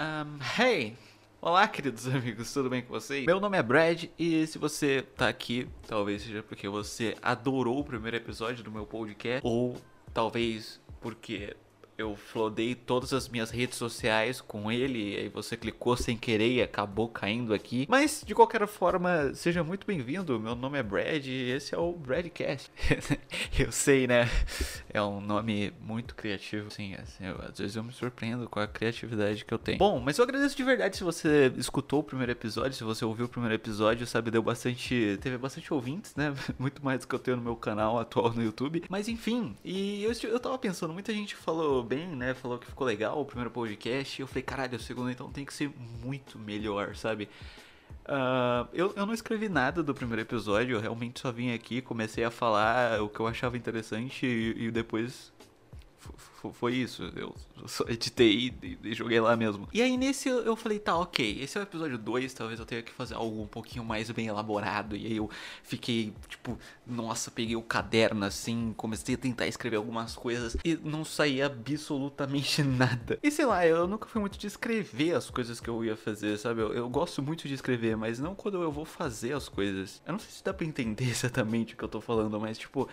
Um, hey! Olá, queridos amigos, tudo bem com vocês? Meu nome é Brad e se você tá aqui, talvez seja porque você adorou o primeiro episódio do meu podcast ou talvez porque eu flodei todas as minhas redes sociais com ele, aí você clicou sem querer e acabou caindo aqui. Mas de qualquer forma, seja muito bem-vindo. Meu nome é Brad e esse é o Bradcast. eu sei, né? É um nome muito criativo, sim. Assim, eu, às vezes eu me surpreendo com a criatividade que eu tenho. Bom, mas eu agradeço de verdade se você escutou o primeiro episódio, se você ouviu o primeiro episódio, sabe, deu bastante, teve bastante ouvintes, né? Muito mais do que eu tenho no meu canal atual no YouTube. Mas enfim, e eu, eu tava pensando, muita gente falou bem, né? Falou que ficou legal o primeiro podcast. Eu falei, caralho, o segundo então tem que ser muito melhor, sabe? Uh, eu, eu não escrevi nada do primeiro episódio, eu realmente só vim aqui, comecei a falar o que eu achava interessante e, e depois foi isso. Eu só editei e, e, joguei lá mesmo. E aí nesse eu falei, tá, ok, esse é o episódio 2, talvez eu tenha que fazer algo um pouquinho mais bem elaborado. E aí eu fiquei, tipo, nossa, peguei o caderno assim, comecei a tentar escrever algumas coisas e não saía absolutamente nada. E sei lá, eu nunca fui muito de escrever as coisas que eu ia fazer, sabe? Eu, eu gosto muito de escrever, mas não quando eu vou fazer as coisas. Eu não sei se dá pra entender exatamente o que eu tô falando, mas tipo.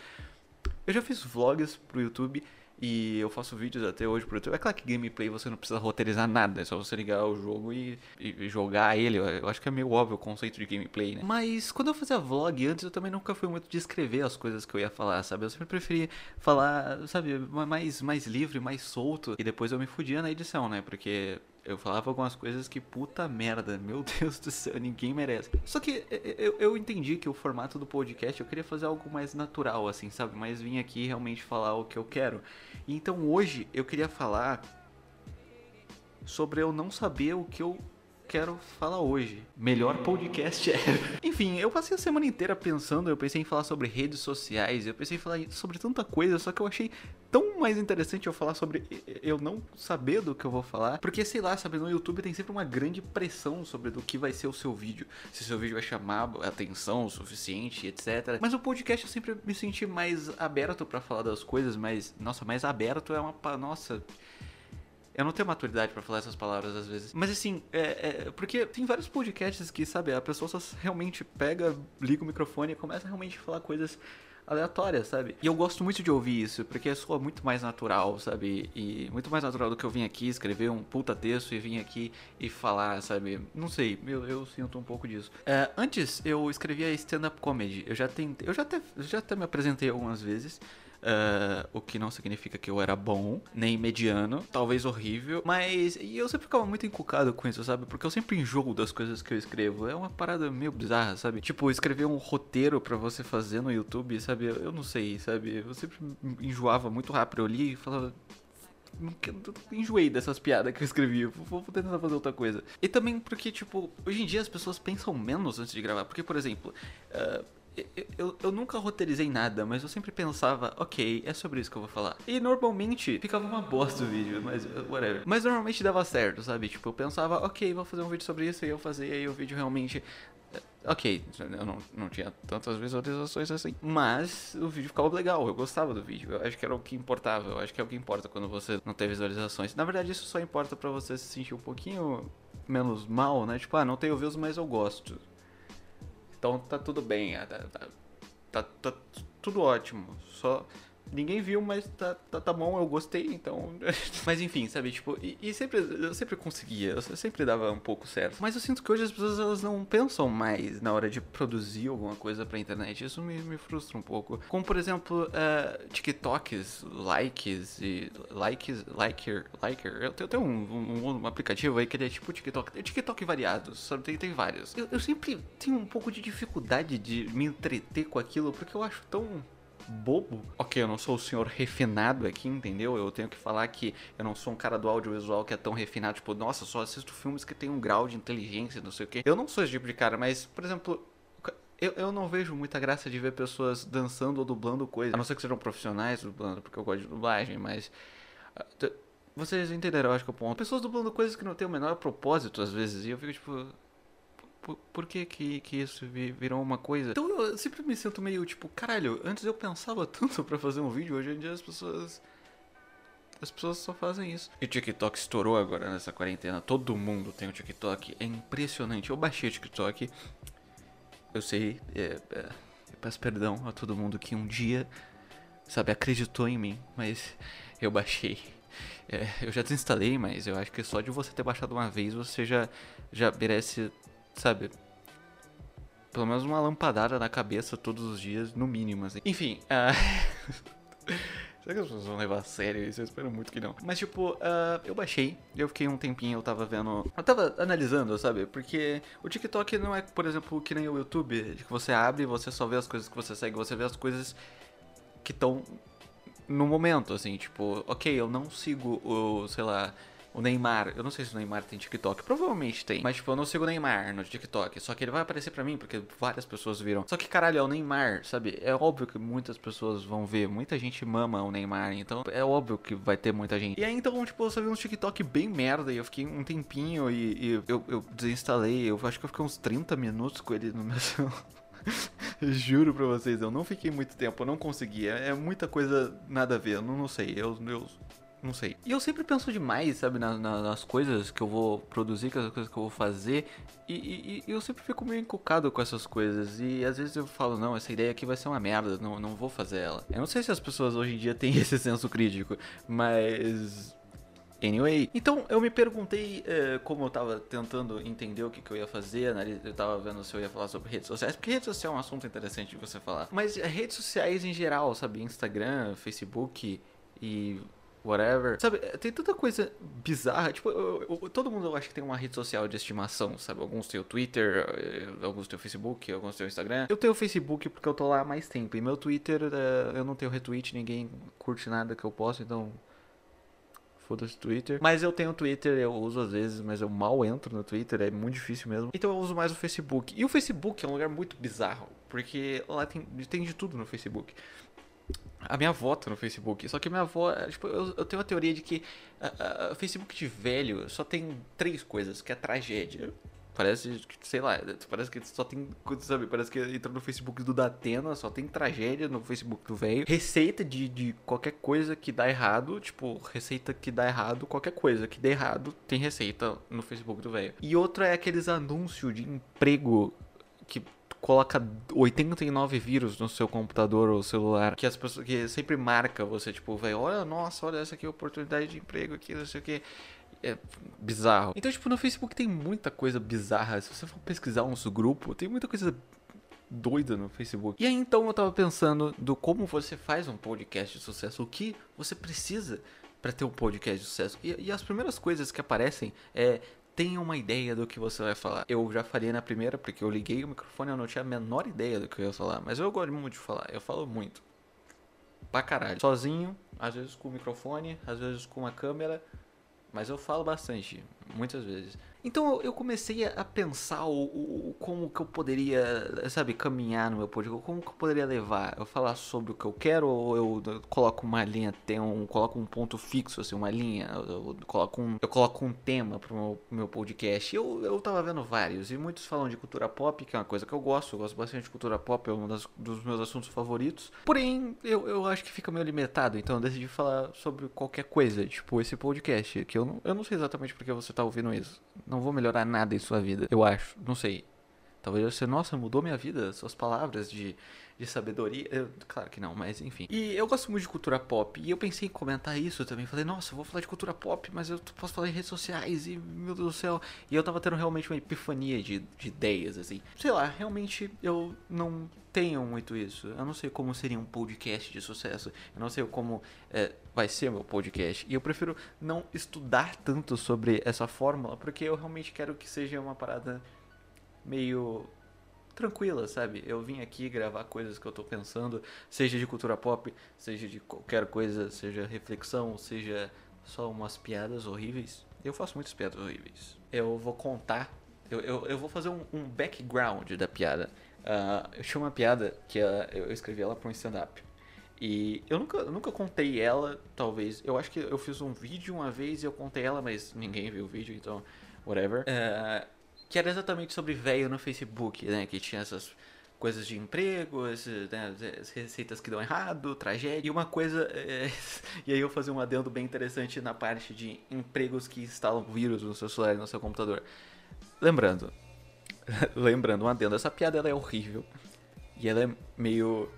Eu já fiz vlogs pro YouTube e eu faço vídeos até hoje pro YouTube. É claro que gameplay você não precisa roteirizar nada, é só você ligar o jogo e, e, jogar ele. Eu acho que é meio óbvio o conceito de gameplay, né? Mas quando eu fazia vlog antes, eu também nunca fui muito de escrever as coisas que eu ia falar, sabe? Eu sempre preferi falar, sabe, mais, mais livre, mais solto. E depois eu me fudia na edição, né? Porque eu falava algumas coisas que puta merda, meu Deus do céu, ninguém merece. Só que eu, eu entendi que o formato do podcast eu queria fazer algo mais natural, assim, sabe? Mas vim aqui realmente falar o que eu quero. Então hoje eu queria falar sobre eu não saber o que eu quero falar hoje. Melhor podcast ever. Enfim, eu passei a semana inteira pensando, eu pensei em falar sobre redes sociais, eu pensei em falar sobre tanta coisa, só que eu achei tão mais interessante eu falar sobre eu não saber do que eu vou falar, porque sei lá, sabe, no YouTube tem sempre uma grande pressão sobre do que vai ser o seu vídeo, se o seu vídeo vai chamar atenção o suficiente, etc. Mas o podcast eu sempre me senti mais aberto para falar das coisas, mas nossa, mais aberto é uma nossa, eu não tenho maturidade para falar essas palavras às vezes. Mas assim, é, é, porque tem vários podcasts que, sabe, a pessoa só realmente pega, liga o microfone e começa realmente a falar coisas aleatórias, sabe? E eu gosto muito de ouvir isso, porque soa muito mais natural, sabe? E muito mais natural do que eu vim aqui escrever um puta texto e vir aqui e falar, sabe? Não sei, eu, eu sinto um pouco disso. É, antes eu escrevia stand-up comedy. Eu já tentei, eu já até, já até me apresentei algumas vezes. Uh, o que não significa que eu era bom, nem mediano, talvez horrível, mas e eu sempre ficava muito encucado com isso, sabe? Porque eu sempre enjoo das coisas que eu escrevo. É uma parada meio bizarra, sabe? Tipo, escrever um roteiro para você fazer no YouTube, sabe? Eu não sei, sabe? Eu sempre enjoava muito rápido. Eu li e falava, enjoei dessas piadas que eu escrevi. Vou, tentar fazer outra coisa. E também porque, tipo, hoje em dia as pessoas pensam menos antes de gravar. Porque, por exemplo, uh, eu, eu, nunca roteirizei nada, mas eu sempre pensava, ok, é sobre isso que eu vou falar. E normalmente ficava uma bosta o vídeo, mas whatever. Mas normalmente dava certo, sabe? Tipo, eu pensava, ok, vou fazer um vídeo sobre isso, e eu fazia, e o vídeo realmente. Eh, ok, eu não, não tinha tantas visualizações assim, mas o vídeo ficava legal, eu gostava do vídeo, eu acho que era o que importava, eu acho que é o que importa quando você não tem visualizações. Na verdade, isso só importa para você se sentir um pouquinho menos mal, né? Tipo, ah, não tenho views, mas eu gosto. Então tá tudo bem, tá, tá, tá, tá tudo ótimo. Só Ninguém viu, mas tá, tá, tá, bom, eu gostei, então. mas enfim, sabe, tipo, e, e, sempre, eu sempre conseguia, eu sempre dava um pouco certo. Mas eu sinto que hoje as pessoas elas não pensam mais na hora de produzir alguma coisa pra internet. Isso me, me frustra um pouco. Como, por exemplo, uh, TikToks, likes e. Likes, liker, liker. Eu tenho, eu tenho um, um, um, aplicativo aí que é tipo TikTok. É TikTok variados, sabe? Tem, tem vários. Eu, eu sempre tenho um pouco de dificuldade de me entreter com aquilo, porque eu acho tão bobo. Ok, eu não sou o senhor refinado aqui, entendeu? Eu tenho que falar que eu não sou um cara do audiovisual que é tão refinado, tipo, nossa, só assisto filmes que tem um grau de inteligência, não sei o quê. Eu não sou esse tipo de cara, mas, por exemplo, eu, eu não vejo muita graça de ver pessoas dançando ou dublando coisas. A não ser que sejam profissionais dublando, porque eu gosto de dublagem, mas. Uh, vocês entenderam, eu acho que é o ponto. Pessoas dublando coisas que não tem o menor propósito, às vezes, e eu fico tipo por, que, que que isso virou uma coisa? Então eu sempre me sinto meio tipo, caralho, antes eu pensava tanto para fazer um vídeo, hoje em dia as pessoas As pessoas só fazem isso. E o TikTok estourou agora nessa quarentena. Todo mundo tem o TikTok. É impressionante. Eu baixei o TikTok. Eu sei, é, é, eu peço perdão a todo mundo que um dia, sabe, acreditou em mim, mas eu baixei. É, eu já desinstalei, mas eu acho que só de você ter baixado uma vez você já, já merece, sabe, pelo menos uma lampadada na cabeça todos os dias, no mínimo, assim. Enfim, uh... Será que as pessoas vão levar a sério isso? Eu espero muito que não. Mas, tipo, uh, eu baixei. Eu fiquei um tempinho, eu tava vendo. Eu tava analisando, sabe? Porque o TikTok não é, por exemplo, que nem o YouTube, que você abre e você só vê as coisas que você segue, você vê as coisas que estão no momento, assim, tipo, ok, eu não sigo o, sei lá, o Neymar, eu não sei se o Neymar tem TikTok, provavelmente tem. Mas, tipo, eu não sigo o Neymar no TikTok. Só que ele vai aparecer pra mim, porque várias pessoas viram. Só que, caralho, é o Neymar, sabe? É óbvio que muitas pessoas vão ver. Muita gente mama o Neymar, então é óbvio que vai ter muita gente. E aí, então, tipo, eu vi uns TikTok bem merda. E eu fiquei um tempinho e, e eu, eu desinstalei. Eu acho que eu fiquei uns 30 minutos com ele no meu celular. Juro pra vocês, eu não fiquei muito tempo, eu não consegui. É, é muita coisa nada a ver, eu não, não sei. Eu, eu não sei. E eu sempre penso demais, sabe, na, na, nas coisas que eu vou produzir, com as coisas que eu vou fazer. E, e, e, eu sempre fico meio encucado com essas coisas. E às vezes eu falo, não, essa ideia aqui vai ser uma merda, não, não vou fazer ela. Eu não sei se as pessoas hoje em dia têm esse senso crítico, mas. Anyway, então eu me perguntei eh, como eu tava tentando entender o que, que eu ia fazer, eu tava vendo se eu ia falar sobre redes sociais, porque rede social é um assunto interessante de você falar. Mas redes sociais em geral, sabe? Instagram, Facebook e whatever. Sabe, tem tanta coisa bizarra. Tipo, eu, eu, todo mundo eu acho que tem uma rede social de estimação, sabe? Alguns têm o Twitter, eh, alguns têm o Facebook, alguns têm o Instagram. Eu tenho o Facebook porque eu tô lá há mais tempo. E meu Twitter, uh, eu não tenho retweet, ninguém curte nada que eu posto, então. Foda-se Twitter. Mas eu tenho Twitter, eu uso às vezes, mas eu mal entro no Twitter, é muito difícil mesmo. Então eu uso mais o Facebook. E o Facebook é um lugar muito bizarro, porque lá tem, tem de tudo no Facebook a minha avó tá no Facebook. Só que minha avó, é, tipo, eu, eu tenho uma teoria de que o Facebook de velho só tem três coisas, que é tragédia. Parece, sei lá, parece que só tem, sabe, parece que entra no Facebook do Datena, só tem tragédia no Facebook do velho. Receita de, de qualquer coisa que dá errado, tipo, receita que dá errado, qualquer coisa que dá errado, tem receita no Facebook do velho. E outra é aqueles anúncios de emprego que coloca 89 vírus no seu computador ou celular, que as pessoas que sempre marca você, tipo, velho, olha, nossa, olha essa aqui é oportunidade de emprego aqui, não sei o que. É bizarro. Então, tipo, no Facebook tem muita coisa bizarra. Se você for pesquisar uns grupos, tem muita coisa doida no Facebook. E aí então eu tava pensando do como você faz um podcast de sucesso, o que você precisa para ter um podcast de sucesso. E, e, as primeiras coisas que aparecem é tenha uma ideia do que você vai falar. Eu já falei na primeira, porque eu liguei o microfone e eu não tinha a menor ideia do que eu ia falar. Mas eu gosto muito de falar, eu falo muito. Pra caralho. Sozinho, às vezes com o microfone, às vezes com uma câmera. Mas eu falo bastante, muitas vezes. Então eu comecei a pensar o, o, como que eu poderia, sabe, caminhar no meu podcast, como que eu poderia levar, eu falar sobre o que eu quero ou eu, coloco uma linha, tem um, coloco um ponto fixo, assim, uma linha, eu, eu coloco um, eu coloco um tema pro meu, meu podcast. Eu, eu tava vendo vários e muitos falam de cultura pop, que é uma coisa que eu gosto, eu gosto bastante de cultura pop, é um das, dos meus assuntos favoritos. Porém, eu, eu acho que fica meio limitado, então eu decidi falar sobre qualquer coisa, tipo esse podcast, que eu não, eu não sei exatamente porque você tá ouvindo isso não vou melhorar nada em sua vida, eu acho. Não sei. Talvez você, nossa, mudou minha vida, suas palavras de, de sabedoria. Eu, claro que não, mas enfim. E eu gosto muito de cultura pop. E eu pensei em comentar isso também. Falei, nossa, eu vou falar de cultura pop, mas eu posso falar em redes sociais. E, meu Deus do céu. E eu tava tendo realmente uma epifania de, de ideias, assim. Sei lá, realmente eu não tenho muito isso. Eu não sei como seria um podcast de sucesso. Eu não sei como é, vai ser meu podcast. E eu prefiro não estudar tanto sobre essa fórmula, porque eu realmente quero que seja uma parada meio tranquila, sabe? Eu vim aqui gravar coisas que eu tô pensando, seja de cultura pop, seja de qualquer coisa, seja reflexão, seja só umas piadas horríveis. Eu faço muitas piadas horríveis. Eu vou contar, eu, eu, eu vou fazer um, um background da piada. Uh, eu tinha uma piada que uh, eu escrevi ela para um stand-up. E eu nunca, nunca contei ela, talvez. Eu acho que eu fiz um vídeo uma vez e eu contei ela, mas ninguém viu o vídeo, então, whatever. Uh, que era exatamente sobre velho no Facebook, né? Que tinha essas coisas de emprego, né, as receitas que dão errado, tragédia. E uma coisa. É, e aí eu fazer um adendo bem interessante na parte de empregos que instalam vírus no seu celular e no seu computador. Lembrando, lembrando, um adendo, essa piada ela é horrível. E ela é meio.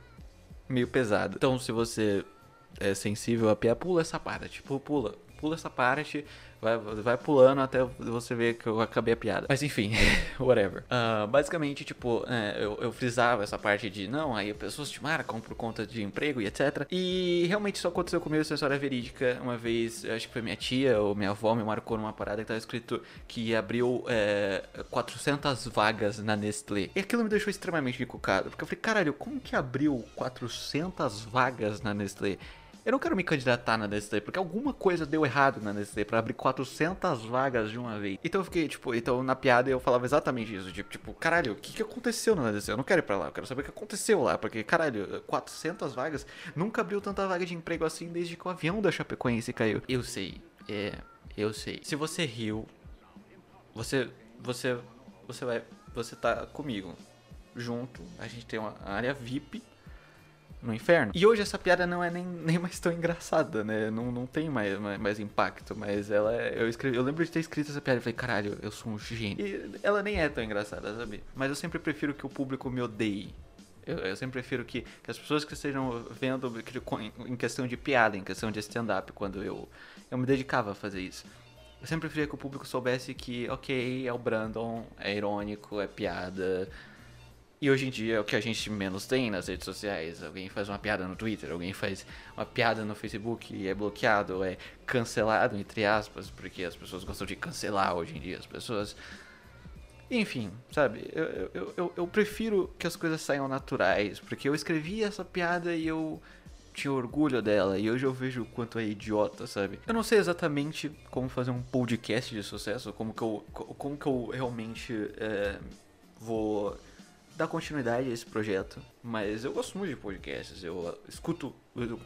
meio pesada. Então se você é sensível a piada, pula essa parte. Tipo, pula. Pula essa parte Vai, vai pulando até você ver que eu acabei a piada. Mas enfim, whatever. Uh, basicamente, tipo, é, eu, eu frisava essa parte de não, aí pessoas te marcam por conta de emprego e etc. E realmente isso aconteceu comigo, essa história verídica. Uma vez, acho que foi minha tia ou minha avó me marcou numa parada que tava escrito que abriu é, 400 vagas na Nestlé. E aquilo me deixou extremamente encucado, porque eu falei, caralho, como que abriu 400 vagas na Nestlé? Eu não quero me candidatar na Nestlé, porque alguma coisa deu errado na Nestlé pra abrir 400 vagas de uma vez. Então eu fiquei, tipo, então na piada eu falava exatamente isso. Tipo, tipo caralho, o que, que aconteceu na Nestlé? Eu não quero ir pra lá, eu quero saber o que aconteceu lá. Porque, caralho, 400 vagas, nunca abriu tanta vaga de emprego assim desde que o avião da Chapecoense caiu. Eu sei, é, eu sei. Se você riu, você, você, você vai, você tá comigo. Junto, a gente tem uma área VIP no inferno. E hoje essa piada não é nem, nem mais tão engraçada, né? Não, não tem mais, mais, mais impacto, mas ela é, eu escrevi, eu lembro de ter escrito essa piada e falei, caralho, eu sou um gênio. E ela nem é tão engraçada, sabe? Mas eu sempre prefiro que o público me odeie. Eu, eu sempre prefiro que, que as pessoas que estejam vendo em questão de piada, em questão de stand-up, quando eu, eu me dedicava a fazer isso. Eu sempre preferia que o público soubesse que, ok, é o Brandon, é irônico, é piada, e hoje em dia é o que a gente menos tem nas redes sociais. Alguém faz uma piada no Twitter, alguém faz uma piada no Facebook e é bloqueado, é cancelado, entre aspas, porque as pessoas gostam de cancelar hoje em dia. As pessoas. Enfim, sabe? Eu, eu, eu, eu prefiro que as coisas saiam naturais, porque eu escrevi essa piada e eu tinha orgulho dela e hoje eu vejo o quanto é idiota, sabe? Eu não sei exatamente como fazer um podcast de sucesso, como que eu, como que eu realmente é, vou dar continuidade a esse projeto. Mas eu gosto muito de podcasts. Eu escuto, eu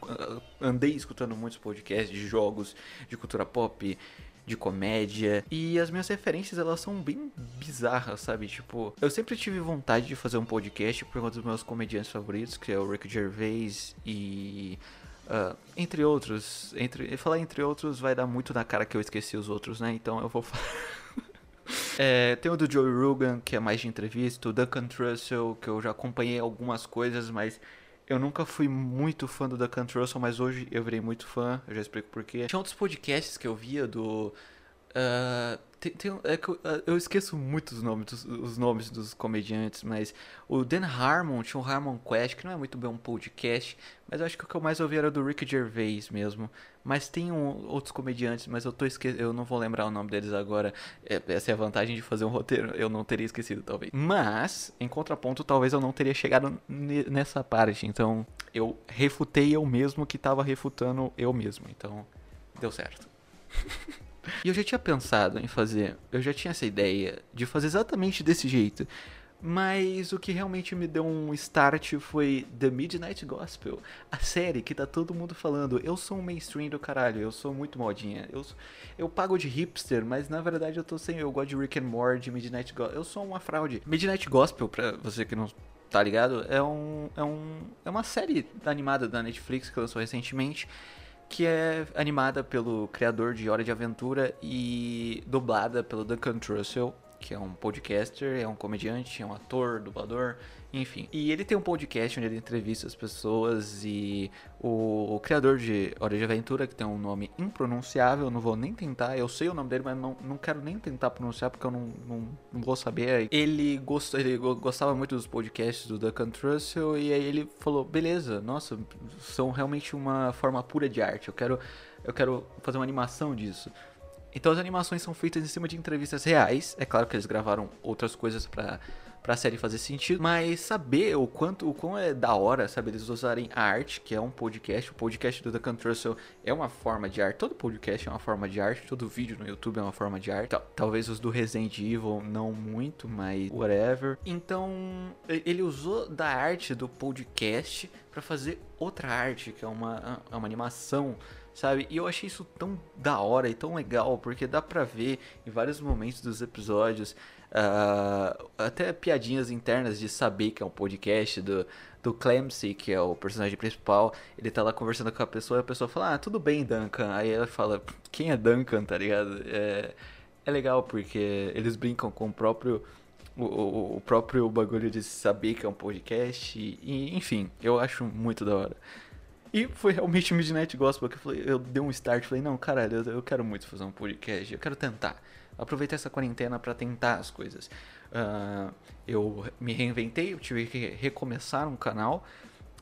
andei escutando muitos podcasts de jogos, de cultura pop, de comédia. E as minhas referências, elas são bem bizarras, sabe? Tipo, eu sempre tive vontade de fazer um podcast por conta dos meus comediantes favoritos, que é o Rick Gervais e. Uh, entre outros, entre falar entre outros vai dar muito na cara que eu esqueci os outros, né? Então eu vou falar É, tem o do Joe Rogan, que é mais de entrevista, o Duncan Trussell, que eu já acompanhei algumas coisas, mas eu nunca fui muito fã do Duncan Trussell, mas hoje eu virei muito fã, eu já explico porquê. Tinha outros podcasts que eu via do Uh, tem, tem, é que eu, ah, eu, esqueço muito os nomes, dos, os nomes dos comediantes, mas o Dan Harmon tinha o Harmon Quest, que não é muito bem um podcast, mas eu acho que o que eu mais ouvi era do Rick Gervais mesmo. Mas tem um, outros comediantes, mas eu tô esque... eu não vou lembrar o nome deles agora. É, essa é a vantagem de fazer um roteiro, eu não teria esquecido talvez. Mas, em contraponto, talvez eu não teria chegado nessa parte, então eu refutei eu mesmo que tava refutando eu mesmo, então deu certo. E eu já tinha pensado em fazer, eu já tinha essa ideia de fazer exatamente desse jeito. Mas o que realmente me deu um start foi The Midnight Gospel, a série que tá todo mundo falando. Eu sou um mainstream do caralho, eu sou muito modinha. Eu, eu pago de hipster, mas na verdade eu tô sem. Eu gosto de Rick and Morty, Midnight Gospel. Eu sou uma fraude. Midnight Gospel, pra você que não tá ligado, é um. É, um, é uma série animada da Netflix que lançou recentemente que é animada pelo criador de Hora de Aventura e dublada pelo Duncan Trussell, que é um podcaster, é um comediante, é um ator, dublador, enfim. E ele tem um podcast onde ele entrevista as pessoas e o, o, criador de Hora de Aventura, que tem um nome impronunciável, não vou nem tentar, eu sei o nome dele, mas não, não quero nem tentar pronunciar porque eu não, não, não vou saber. Ele, gostou, ele gostava muito dos podcasts do Duncan Trussell e aí ele falou, beleza, nossa, são realmente uma forma pura de arte, eu quero, eu quero fazer uma animação disso. Então as animações são feitas em cima de entrevistas reais. É claro que eles gravaram outras coisas para pra série fazer sentido, mas saber o quanto, o quão é da hora, sabe, eles usarem a arte, que é um podcast, o podcast do The Trussell é uma forma de arte, todo podcast é uma forma de arte, todo vídeo no YouTube é uma forma de arte, talvez os do Resident Evil não muito, mas whatever. Então, ele usou da arte do podcast para fazer outra arte, que é uma, é uma animação sabe? E eu achei isso tão da hora e tão legal, porque dá pra ver em vários momentos dos episódios, uh, até piadinhas internas de saber que é um podcast do, do Clancy, que é o personagem principal. Ele tá lá conversando com a pessoa e a pessoa fala, ah, tudo bem, Duncan. Aí ela fala, quem é Duncan, tá ligado? É, é legal porque eles brincam com o próprio. O, o, próprio bagulho de saber que é um podcast, e, enfim, eu acho muito da hora. E foi realmente Midnight Gospel que eu, falei, eu dei um start, falei, não, caralho, eu, eu quero muito fazer um podcast, eu quero tentar. Aproveitar essa quarentena para tentar as coisas. Uh, eu me reinventei, eu tive que recomeçar um canal.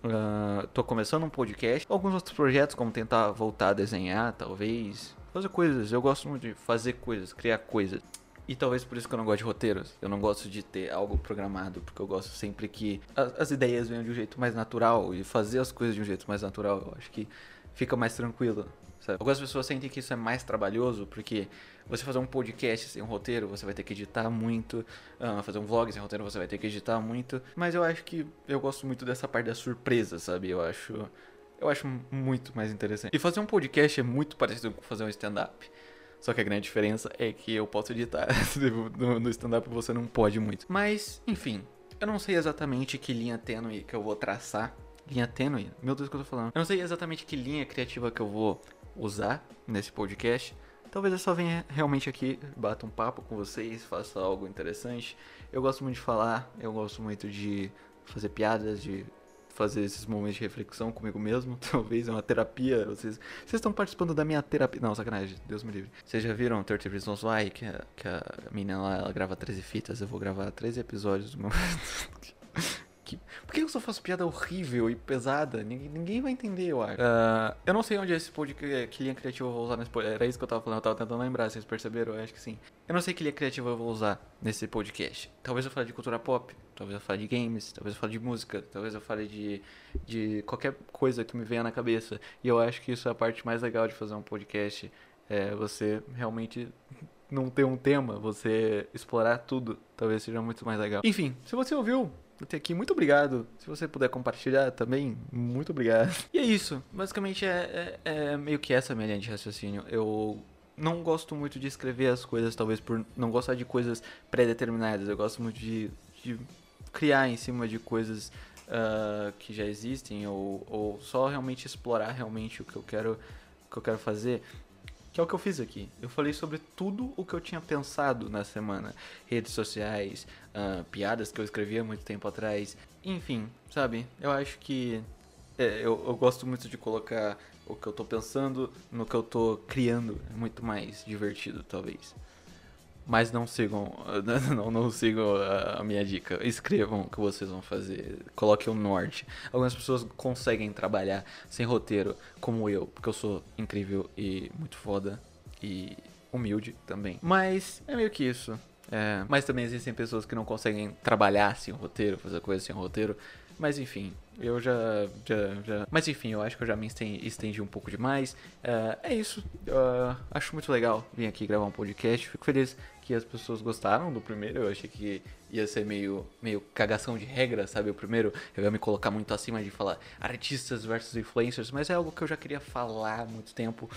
Uh, tô começando um podcast. Alguns outros projetos, como tentar voltar a desenhar, talvez. Fazer coisas. Eu gosto muito de fazer coisas, criar coisas. E talvez por isso que eu não gosto de roteiros. Eu não gosto de ter algo programado, porque eu gosto sempre que as, as ideias venham de um jeito mais natural e fazer as coisas de um jeito mais natural. Eu acho que fica mais tranquilo. Sabe? Algumas pessoas sentem que isso é mais trabalhoso, porque você fazer um podcast sem um roteiro, você vai ter que editar muito. Uh, fazer um vlog sem roteiro, você vai ter que editar muito. Mas eu acho que eu gosto muito dessa parte da surpresa, sabe? Eu acho. Eu acho muito mais interessante. E fazer um podcast é muito parecido com fazer um stand-up. Só que a grande diferença é que eu posso editar. no stand-up você não pode muito. Mas, enfim, eu não sei exatamente que linha tênue que eu vou traçar. Linha tênue? Meu Deus, o que eu tô falando? Eu não sei exatamente que linha criativa que eu vou usar nesse podcast. Talvez eu só venha realmente aqui, bata um papo com vocês, faça algo interessante. Eu gosto muito de falar, eu gosto muito de fazer piadas, de fazer esses momentos de reflexão comigo mesmo. Talvez é uma terapia. Vocês, vocês estão participando da minha terapia. Não, sacanagem, Deus me livre. Vocês já viram 30 Reasons Why? Que, a, que a menina lá ela grava 13 fitas. Eu vou gravar 13 episódios do meu. que. Por que eu só faço piada horrível e pesada? Ninguém, ninguém vai entender, eu acho. Uh, eu não sei onde é esse podcast, que linha criativa eu vou usar nesse podcast. Era isso que eu tava falando, eu tava tentando lembrar, vocês perceberam? Eu acho que sim. Eu não sei que linha criativa eu vou usar nesse podcast. Talvez eu fale de cultura pop, talvez eu fale de games, talvez eu fale de música, talvez eu fale de, de qualquer coisa que me venha na cabeça. E eu acho que isso é a parte mais legal de fazer um podcast. É você realmente não ter um tema, você explorar tudo, talvez seja muito mais legal. Enfim, se você ouviu até aqui. Muito obrigado. Se você puder compartilhar também, muito obrigado. E é isso. Basicamente é, é, é meio que essa minha linha de raciocínio. Eu não gosto muito de escrever as coisas, talvez por não gostar de coisas pré-determinadas. Eu gosto muito de, de criar em cima de coisas uh, que já existem ou, ou só realmente explorar realmente o que eu quero, o que eu quero fazer. Que é o que eu fiz aqui. Eu falei sobre tudo o que eu tinha pensado na semana. Redes sociais, uh, piadas que eu escrevia muito tempo atrás. Enfim, sabe? Eu acho que é, eu, eu gosto muito de colocar o que eu tô pensando no que eu tô criando. É muito mais divertido, talvez. Mas não sigam, não, não sigam a, minha dica. Escrevam o que vocês vão fazer. Coloquem o norte. Algumas pessoas conseguem trabalhar sem roteiro, como eu, porque eu sou incrível e muito foda e humilde também. Mas é meio que isso. É, mas também existem pessoas que não conseguem trabalhar sem roteiro, fazer coisas sem roteiro. Mas enfim, eu já, já, já. Mas enfim, eu acho que eu já me estendi um pouco demais. Uh, é isso. Uh, acho muito legal vir aqui gravar um podcast. Fico feliz que as pessoas gostaram do primeiro. Eu achei que ia ser meio, meio cagação de regra, sabe? O primeiro eu ia me colocar muito acima de falar artistas versus influencers, mas é algo que eu já queria falar há muito tempo.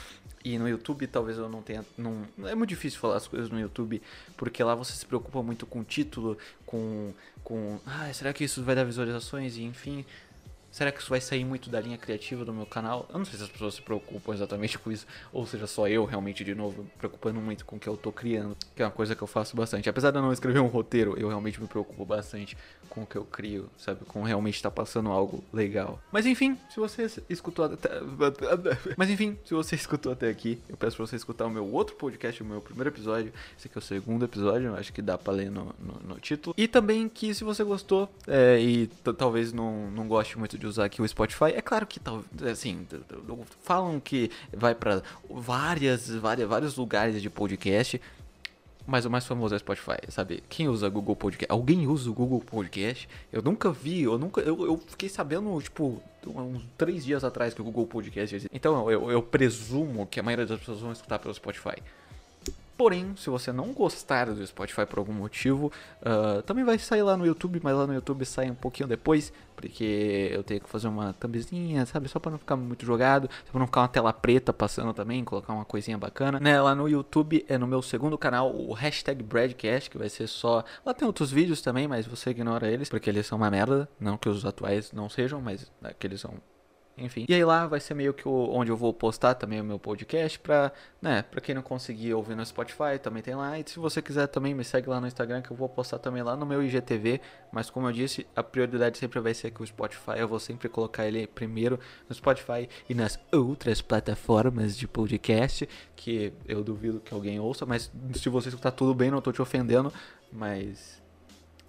E no YouTube talvez eu não tenha. Não, é muito difícil falar as coisas no YouTube, porque lá você se preocupa muito com o título, com. com ah, será que isso vai dar visualizações? E enfim. Será que isso vai sair muito da linha criativa do meu canal? Eu não sei se as pessoas se preocupam exatamente com isso, ou seja, só eu realmente, de novo, preocupando muito com o que eu tô criando, que é uma coisa que eu faço bastante. Apesar de eu não escrever um roteiro, eu realmente me preocupo bastante com o que eu crio, sabe? Com realmente estar tá passando algo legal. Mas enfim, se você escutou até. Mas enfim, se você escutou até aqui, eu peço pra você escutar o meu outro podcast, o meu primeiro episódio. Esse aqui é o segundo episódio, acho que dá pra ler no, no, no título. E também que se você gostou é, e talvez não, não goste muito de de usar aqui o Spotify. É claro que assim, falam que vai para várias, várias, vários lugares de podcast. Mas o mais famoso é o Spotify, sabe? Quem usa Google Podcast? Alguém usa o Google Podcast? Eu nunca vi, eu nunca. Eu, eu fiquei sabendo, tipo, uns três dias atrás que o Google Podcast existe. Então eu, eu presumo que a maioria das pessoas vão escutar pelo Spotify. Porém, se você não gostar do Spotify por algum motivo, uh, também vai sair lá no YouTube, mas lá no YouTube sai um pouquinho depois, porque eu tenho que fazer uma thumbzinha, sabe? Só pra não ficar muito jogado, só pra não ficar uma tela preta passando também, colocar uma coisinha bacana. Né? Lá no YouTube é no meu segundo canal, o hashtag Bradcast, que vai ser só. Lá tem outros vídeos também, mas você ignora eles, porque eles são uma merda. Não que os atuais não sejam, mas aqueles são enfim. E aí lá vai ser meio que o, onde eu vou postar também o meu podcast pra, né, pra quem não conseguir ouvir no Spotify, também tem lá. E se você quiser também, me segue lá no Instagram que eu vou postar também lá no meu IGTV. Mas como eu disse, a prioridade sempre vai ser que o Spotify, eu vou sempre colocar ele primeiro no Spotify e nas outras plataformas de podcast, que eu duvido que alguém ouça, mas se você escutar tudo bem, não tô te ofendendo, mas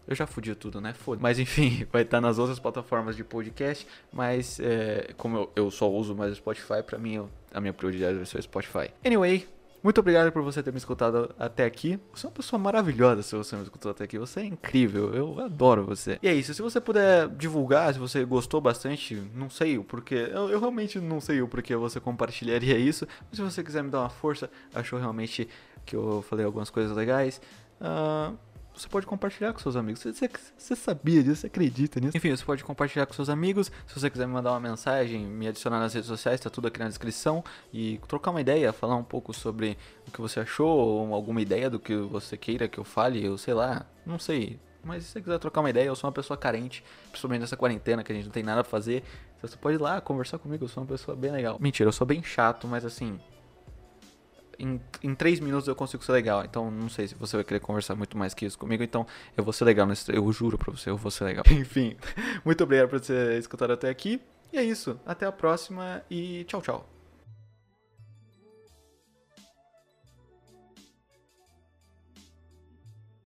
eu já fudi tudo, né? Foda. Mas enfim, vai estar nas outras plataformas de podcast. Mas é, como eu, eu, só uso mais o Spotify, pra mim eu, a minha prioridade vai ser o Spotify. Anyway, muito obrigado por você ter me escutado até aqui. Você é uma pessoa maravilhosa se você me escutou até aqui. Você é incrível. Eu adoro você. E é isso. Se você puder divulgar, se você gostou bastante, não sei o porquê. Eu, eu realmente não sei o porquê você compartilharia isso. Mas se você quiser me dar uma força, achou realmente que eu falei algumas coisas legais. Uh, você pode compartilhar com seus amigos. Você, você, sabia disso, você acredita nisso? Enfim, você pode compartilhar com seus amigos. Se você quiser me mandar uma mensagem, me adicionar nas redes sociais, tá tudo aqui na descrição. E trocar uma ideia, falar um pouco sobre o que você achou, ou alguma ideia do que você queira que eu fale, eu sei lá, não sei. Mas se você quiser trocar uma ideia, eu sou uma pessoa carente, principalmente nessa quarentena que a gente não tem nada pra fazer. Você pode ir lá conversar comigo, eu sou uma pessoa bem legal. Mentira, eu sou bem chato, mas assim, em, em três minutos eu consigo ser legal. Então não sei se você vai querer conversar muito mais que isso comigo. Então eu vou ser legal. Nesse, eu juro pra você, eu vou ser legal. Enfim, muito obrigado por ter escutado até aqui. E é isso. Até a próxima e tchau, tchau.